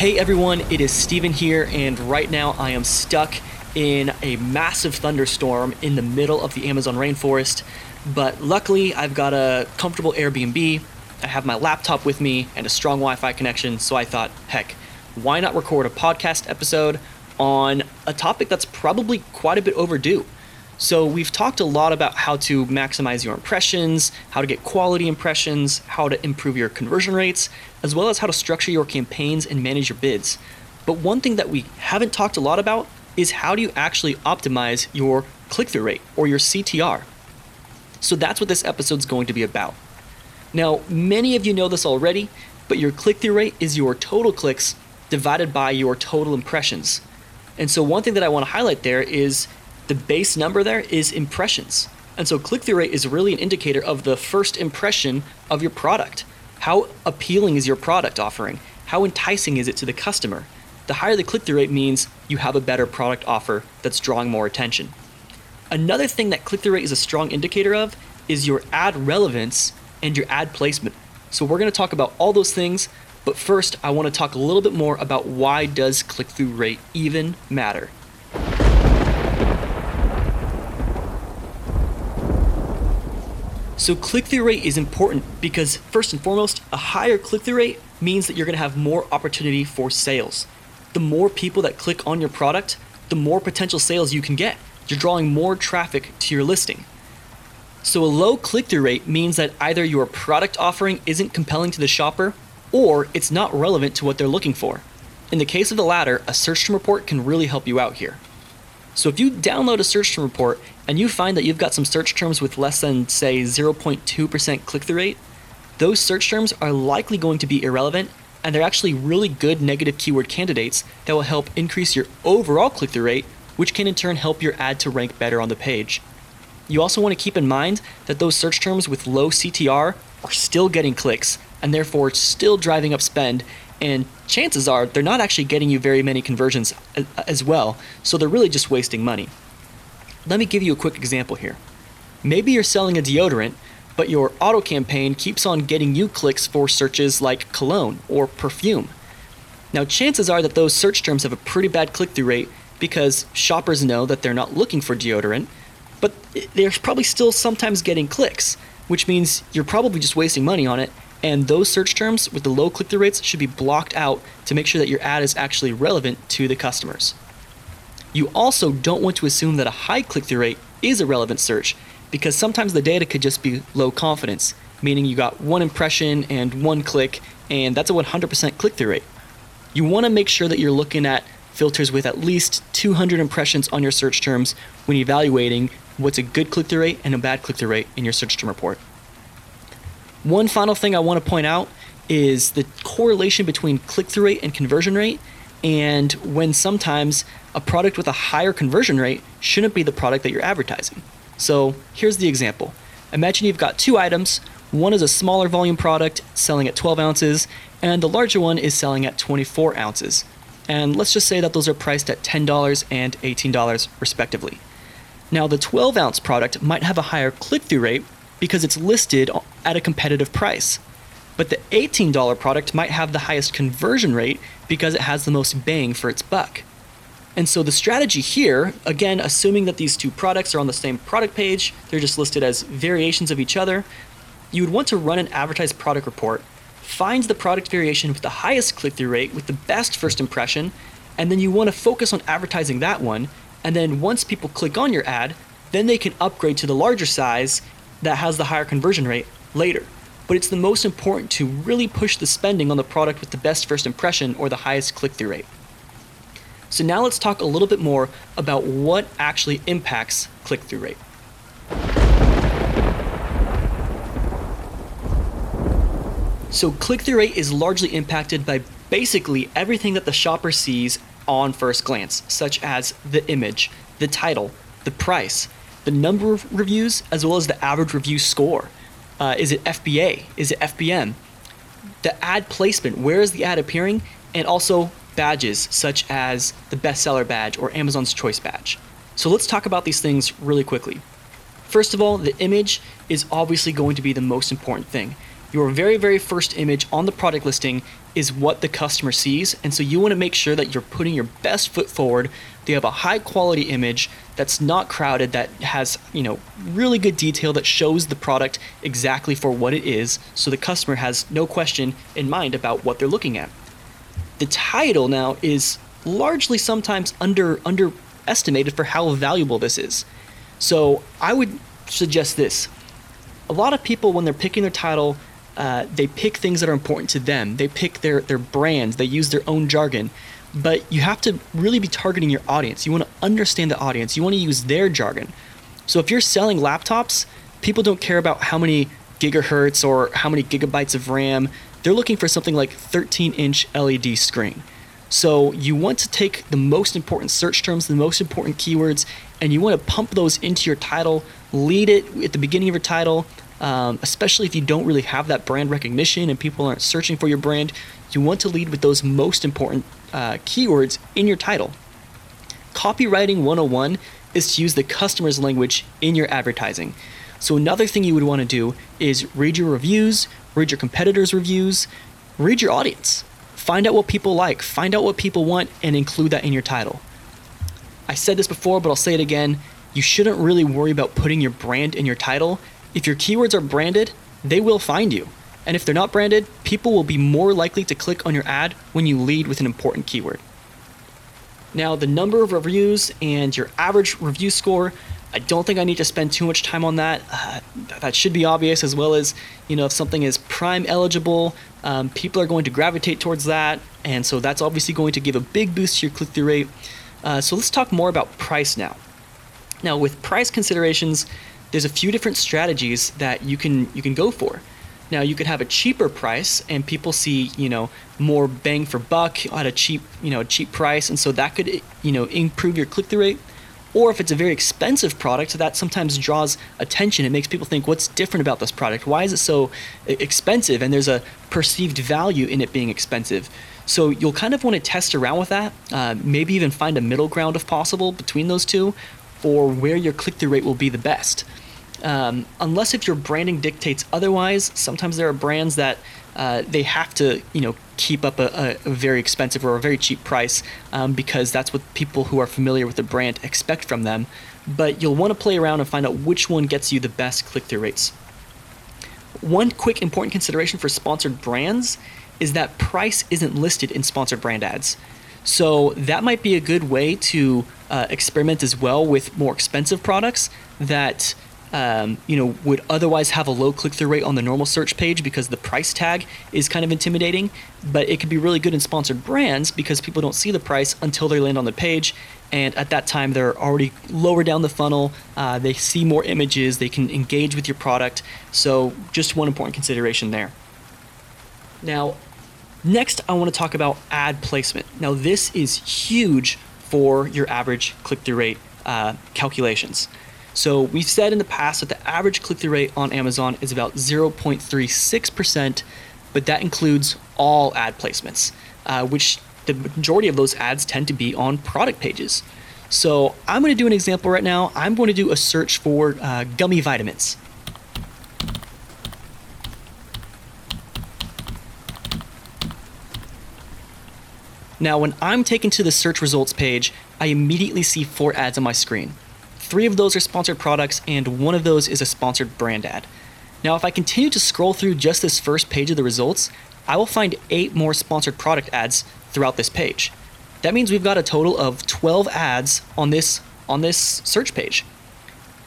Hey everyone, it is Steven here, and right now I am stuck in a massive thunderstorm in the middle of the Amazon rainforest. But luckily, I've got a comfortable Airbnb, I have my laptop with me, and a strong Wi Fi connection, so I thought, heck, why not record a podcast episode on a topic that's probably quite a bit overdue? So, we've talked a lot about how to maximize your impressions, how to get quality impressions, how to improve your conversion rates, as well as how to structure your campaigns and manage your bids. But one thing that we haven't talked a lot about is how do you actually optimize your click through rate or your CTR? So, that's what this episode's going to be about. Now, many of you know this already, but your click through rate is your total clicks divided by your total impressions. And so, one thing that I want to highlight there is the base number there is impressions. And so click through rate is really an indicator of the first impression of your product. How appealing is your product offering? How enticing is it to the customer? The higher the click through rate means you have a better product offer that's drawing more attention. Another thing that click through rate is a strong indicator of is your ad relevance and your ad placement. So we're going to talk about all those things, but first I want to talk a little bit more about why does click through rate even matter? So click through rate is important because first and foremost, a higher click through rate means that you're going to have more opportunity for sales. The more people that click on your product, the more potential sales you can get. You're drawing more traffic to your listing. So a low click through rate means that either your product offering isn't compelling to the shopper or it's not relevant to what they're looking for. In the case of the latter, a search term report can really help you out here. So if you download a search term report and you find that you've got some search terms with less than, say, 0.2% click through rate, those search terms are likely going to be irrelevant and they're actually really good negative keyword candidates that will help increase your overall click through rate, which can in turn help your ad to rank better on the page. You also want to keep in mind that those search terms with low CTR are still getting clicks and therefore still driving up spend and chances are they're not actually getting you very many conversions as well, so they're really just wasting money. Let me give you a quick example here. Maybe you're selling a deodorant, but your auto campaign keeps on getting you clicks for searches like cologne or perfume. Now, chances are that those search terms have a pretty bad click through rate because shoppers know that they're not looking for deodorant, but they're probably still sometimes getting clicks, which means you're probably just wasting money on it and those search terms with the low click through rates should be blocked out to make sure that your ad is actually relevant to the customers. You also don't want to assume that a high click through rate is a relevant search because sometimes the data could just be low confidence, meaning you got one impression and one click, and that's a 100% click through rate. You want to make sure that you're looking at filters with at least 200 impressions on your search terms when evaluating what's a good click through rate and a bad click through rate in your search term report. One final thing I want to point out is the correlation between click through rate and conversion rate, and when sometimes a product with a higher conversion rate shouldn't be the product that you're advertising. So here's the example Imagine you've got two items. One is a smaller volume product selling at 12 ounces, and the larger one is selling at 24 ounces. And let's just say that those are priced at $10 and $18 respectively. Now, the 12 ounce product might have a higher click through rate because it's listed at a competitive price. But the $18 product might have the highest conversion rate because it has the most bang for its buck. And so the strategy here, again, assuming that these two products are on the same product page, they're just listed as variations of each other, you would want to run an advertised product report, find the product variation with the highest click through rate with the best first impression, and then you want to focus on advertising that one. And then once people click on your ad, then they can upgrade to the larger size that has the higher conversion rate later. But it's the most important to really push the spending on the product with the best first impression or the highest click through rate. So now let's talk a little bit more about what actually impacts click through rate. So click through rate is largely impacted by basically everything that the shopper sees on first glance, such as the image, the title, the price, the number of reviews as well as the average review score. Uh, is it FBA? Is it FBM? The ad placement, where is the ad appearing? And also badges such as the bestseller badge or Amazon's Choice badge. So let's talk about these things really quickly. First of all, the image is obviously going to be the most important thing. Your very, very first image on the product listing is what the customer sees. And so you want to make sure that you're putting your best foot forward. They have a high quality image that's not crowded, that has, you know, really good detail that shows the product exactly for what it is. So the customer has no question in mind about what they're looking at. The title now is largely sometimes under underestimated for how valuable this is. So I would suggest this. A lot of people when they're picking their title uh, they pick things that are important to them. They pick their, their brands, they use their own jargon. But you have to really be targeting your audience. You want to understand the audience, you want to use their jargon. So if you're selling laptops, people don't care about how many gigahertz or how many gigabytes of RAM. They're looking for something like 13 inch LED screen. So you want to take the most important search terms, the most important keywords, and you want to pump those into your title, lead it at the beginning of your title, um, especially if you don't really have that brand recognition and people aren't searching for your brand. You want to lead with those most important uh, keywords in your title. Copywriting 101 is to use the customer's language in your advertising. So, another thing you would want to do is read your reviews, read your competitors' reviews, read your audience. Find out what people like, find out what people want, and include that in your title. I said this before, but I'll say it again. You shouldn't really worry about putting your brand in your title if your keywords are branded, they will find you. And if they're not branded, people will be more likely to click on your ad when you lead with an important keyword. Now, the number of reviews and your average review score, I don't think I need to spend too much time on that. Uh, that should be obvious, as well as, you know, if something is prime eligible, um, people are going to gravitate towards that. And so that's obviously going to give a big boost to your click through rate. Uh, so let's talk more about price now. Now, with price considerations, there's a few different strategies that you can you can go for. Now you could have a cheaper price and people see, you know, more bang for buck at a cheap, you know, a cheap price and so that could, you know, improve your click-through rate. Or if it's a very expensive product, that sometimes draws attention. It makes people think, what's different about this product? Why is it so expensive? And there's a perceived value in it being expensive. So you'll kind of want to test around with that, uh, maybe even find a middle ground if possible between those two, for where your click through rate will be the best. Um, unless if your branding dictates otherwise, sometimes there are brands that uh, they have to, you know, keep up a, a, very expensive or a very cheap price um, because that's what people who are familiar with the brand expect from them. But you'll want to play around and find out which one gets you the best click through rates. One quick important consideration for sponsored brands is that price isn't listed in sponsored brand ads. So that might be a good way to uh, experiment as well with more expensive products that um, you know, would otherwise have a low click-through rate on the normal search page because the price tag is kind of intimidating. But it could be really good in sponsored brands because people don't see the price until they land on the page, and at that time they're already lower down the funnel. Uh, they see more images, they can engage with your product. So just one important consideration there. Now, next I want to talk about ad placement. Now this is huge for your average click-through rate uh, calculations. So we've said in the past that the average click-through rate on Amazon is about 0.36%, but that includes all ad placements, uh, which the majority of those ads tend to be on product pages. So I'm going to do an example right now. I'm going to do a search for uh, gummy vitamins. Now, when I'm taken to the search results page, I immediately see four ads on my screen. Three of those are sponsored products, and one of those is a sponsored brand ad. Now, if I continue to scroll through just this first page of the results, I will find eight more sponsored product ads throughout this page. That means we've got a total of 12 ads on this on this search page.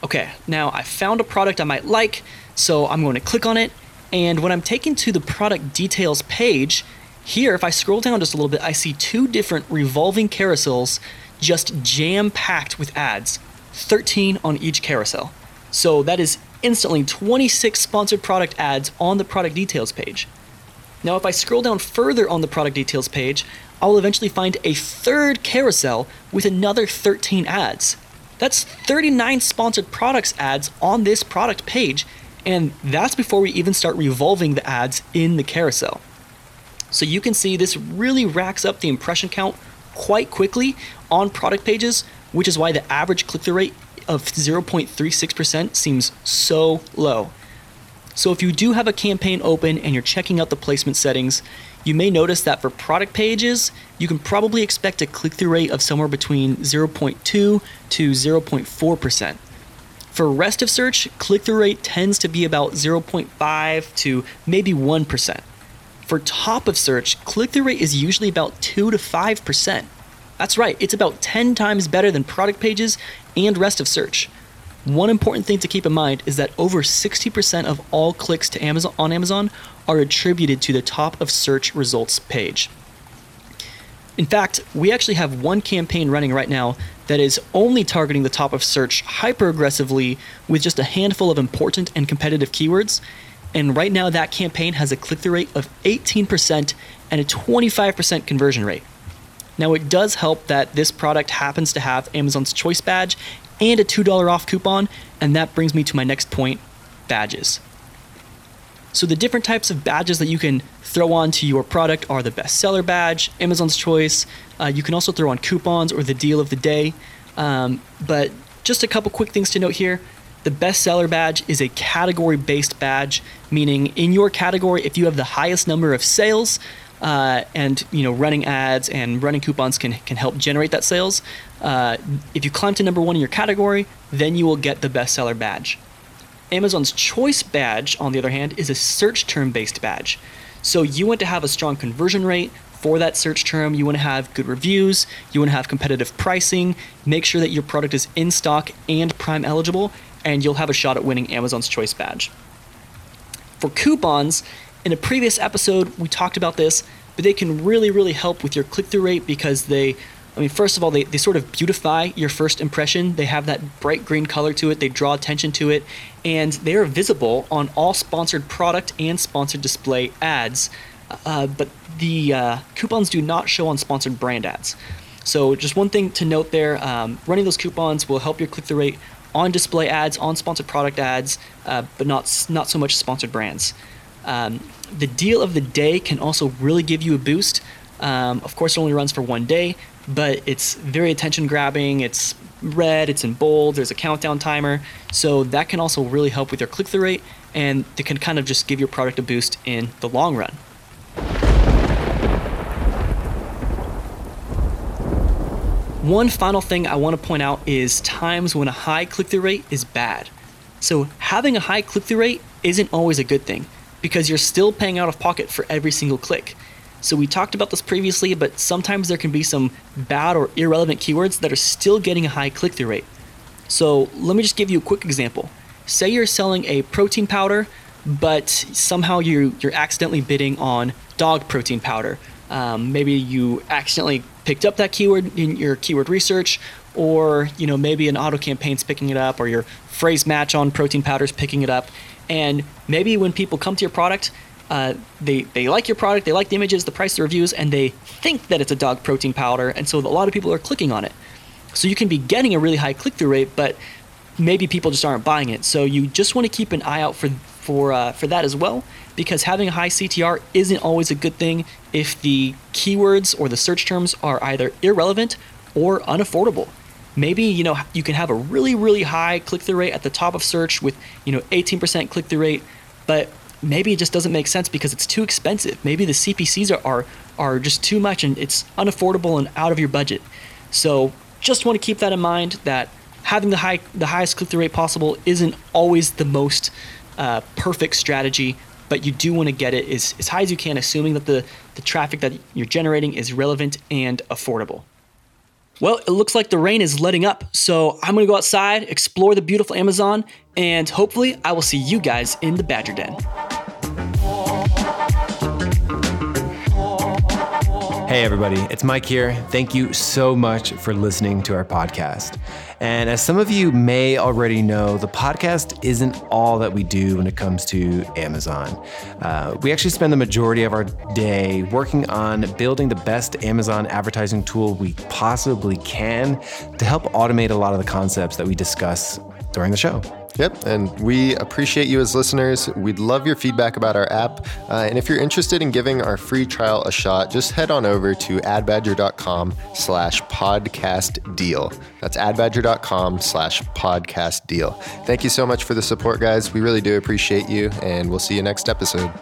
Okay, now I found a product I might like, so I'm going to click on it, and when I'm taken to the product details page, here if I scroll down just a little bit, I see two different revolving carousels just jam-packed with ads 13 on each carousel. So that is instantly 26 sponsored product ads on the product details page. Now, if I scroll down further on the product details page, I'll eventually find a third carousel with another 13 ads. That's 39 sponsored products ads on this product page, and that's before we even start revolving the ads in the carousel. So you can see this really racks up the impression count quite quickly on product pages which is why the average click through rate of 0.36% seems so low. So if you do have a campaign open and you're checking out the placement settings, you may notice that for product pages, you can probably expect a click through rate of somewhere between 0.2 to 0.4%. For rest of search, click through rate tends to be about 0.5 to maybe 1%. For top of search, click through rate is usually about 2 to 5%. That's right, it's about 10 times better than product pages and rest of search. One important thing to keep in mind is that over 60% of all clicks to Amazon on Amazon are attributed to the top of search results page. In fact, we actually have one campaign running right now that is only targeting the top of search hyper aggressively with just a handful of important and competitive keywords. And right now, that campaign has a click through rate of 18% and a 25% conversion rate. Now, it does help that this product happens to have Amazon's Choice badge and a $2 off coupon, and that brings me to my next point badges. So, the different types of badges that you can throw onto your product are the bestseller badge, Amazon's Choice. Uh, you can also throw on coupons or the deal of the day. Um, but just a couple quick things to note here. The bestseller badge is a category based badge, meaning in your category, if you have the highest number of sales, uh, and you know running ads and running coupons can, can help generate that sales. Uh, if you climb to number one in your category, then you will get the bestseller badge. Amazon's Choice badge, on the other hand, is a search term based badge. So you want to have a strong conversion rate for that search term. You want to have good reviews. You want to have competitive pricing. Make sure that your product is in stock and Prime eligible, and you'll have a shot at winning Amazon's Choice badge. For coupons, in a previous episode, we talked about this, but they can really, really help with your click through rate because they, I mean, first of all, they, they sort of beautify your first impression. They have that bright green color to it, they draw attention to it, and they are visible on all sponsored product and sponsored display ads. Uh, but the uh, coupons do not show on sponsored brand ads. So, just one thing to note there um, running those coupons will help your click through rate on display ads, on sponsored product ads, uh, but not, not so much sponsored brands. Um, the deal of the day can also really give you a boost. Um, of course, it only runs for one day, but it's very attention grabbing. It's red, it's in bold, there's a countdown timer. So that can also really help with your click through rate and it can kind of just give your product a boost in the long run. One final thing I want to point out is times when a high click through rate is bad. So, having a high click through rate isn't always a good thing because you're still paying out of pocket for every single click. So we talked about this previously, but sometimes there can be some bad or irrelevant keywords that are still getting a high click through rate. So let me just give you a quick example. Say you're selling a protein powder, but somehow you, you're accidentally bidding on dog protein powder. Um, maybe you accidentally picked up that keyword in your keyword research, or you know maybe an auto campaign's picking it up, or your phrase match on protein powders picking it up, and maybe when people come to your product, uh, they, they like your product, they like the images, the price, the reviews, and they think that it's a dog protein powder, and so a lot of people are clicking on it. So you can be getting a really high click through rate, but maybe people just aren't buying it. So you just want to keep an eye out for for uh, for that as well, because having a high CTR isn't always a good thing if the keywords or the search terms are either irrelevant or unaffordable. Maybe you know you can have a really really high click-through rate at the top of search with you know 18% click-through rate but maybe it just doesn't make sense because it's too expensive. Maybe the cpcs are are, are just too much and it's unaffordable and out of your budget. So just want to keep that in mind that having the high the highest click-through rate possible isn't always the most uh, perfect strategy but you do want to get it as, as high as you can assuming that the, the traffic that you're generating is relevant and affordable well, it looks like the rain is letting up, so I'm gonna go outside, explore the beautiful Amazon, and hopefully I will see you guys in the Badger Den. Hey, everybody, it's Mike here. Thank you so much for listening to our podcast. And as some of you may already know, the podcast isn't all that we do when it comes to Amazon. Uh, we actually spend the majority of our day working on building the best Amazon advertising tool we possibly can to help automate a lot of the concepts that we discuss during the show. Yep, and we appreciate you as listeners. We'd love your feedback about our app. Uh, and if you're interested in giving our free trial a shot, just head on over to adbadger.com slash podcast deal. That's adbadger.com slash podcast deal. Thank you so much for the support, guys. We really do appreciate you, and we'll see you next episode.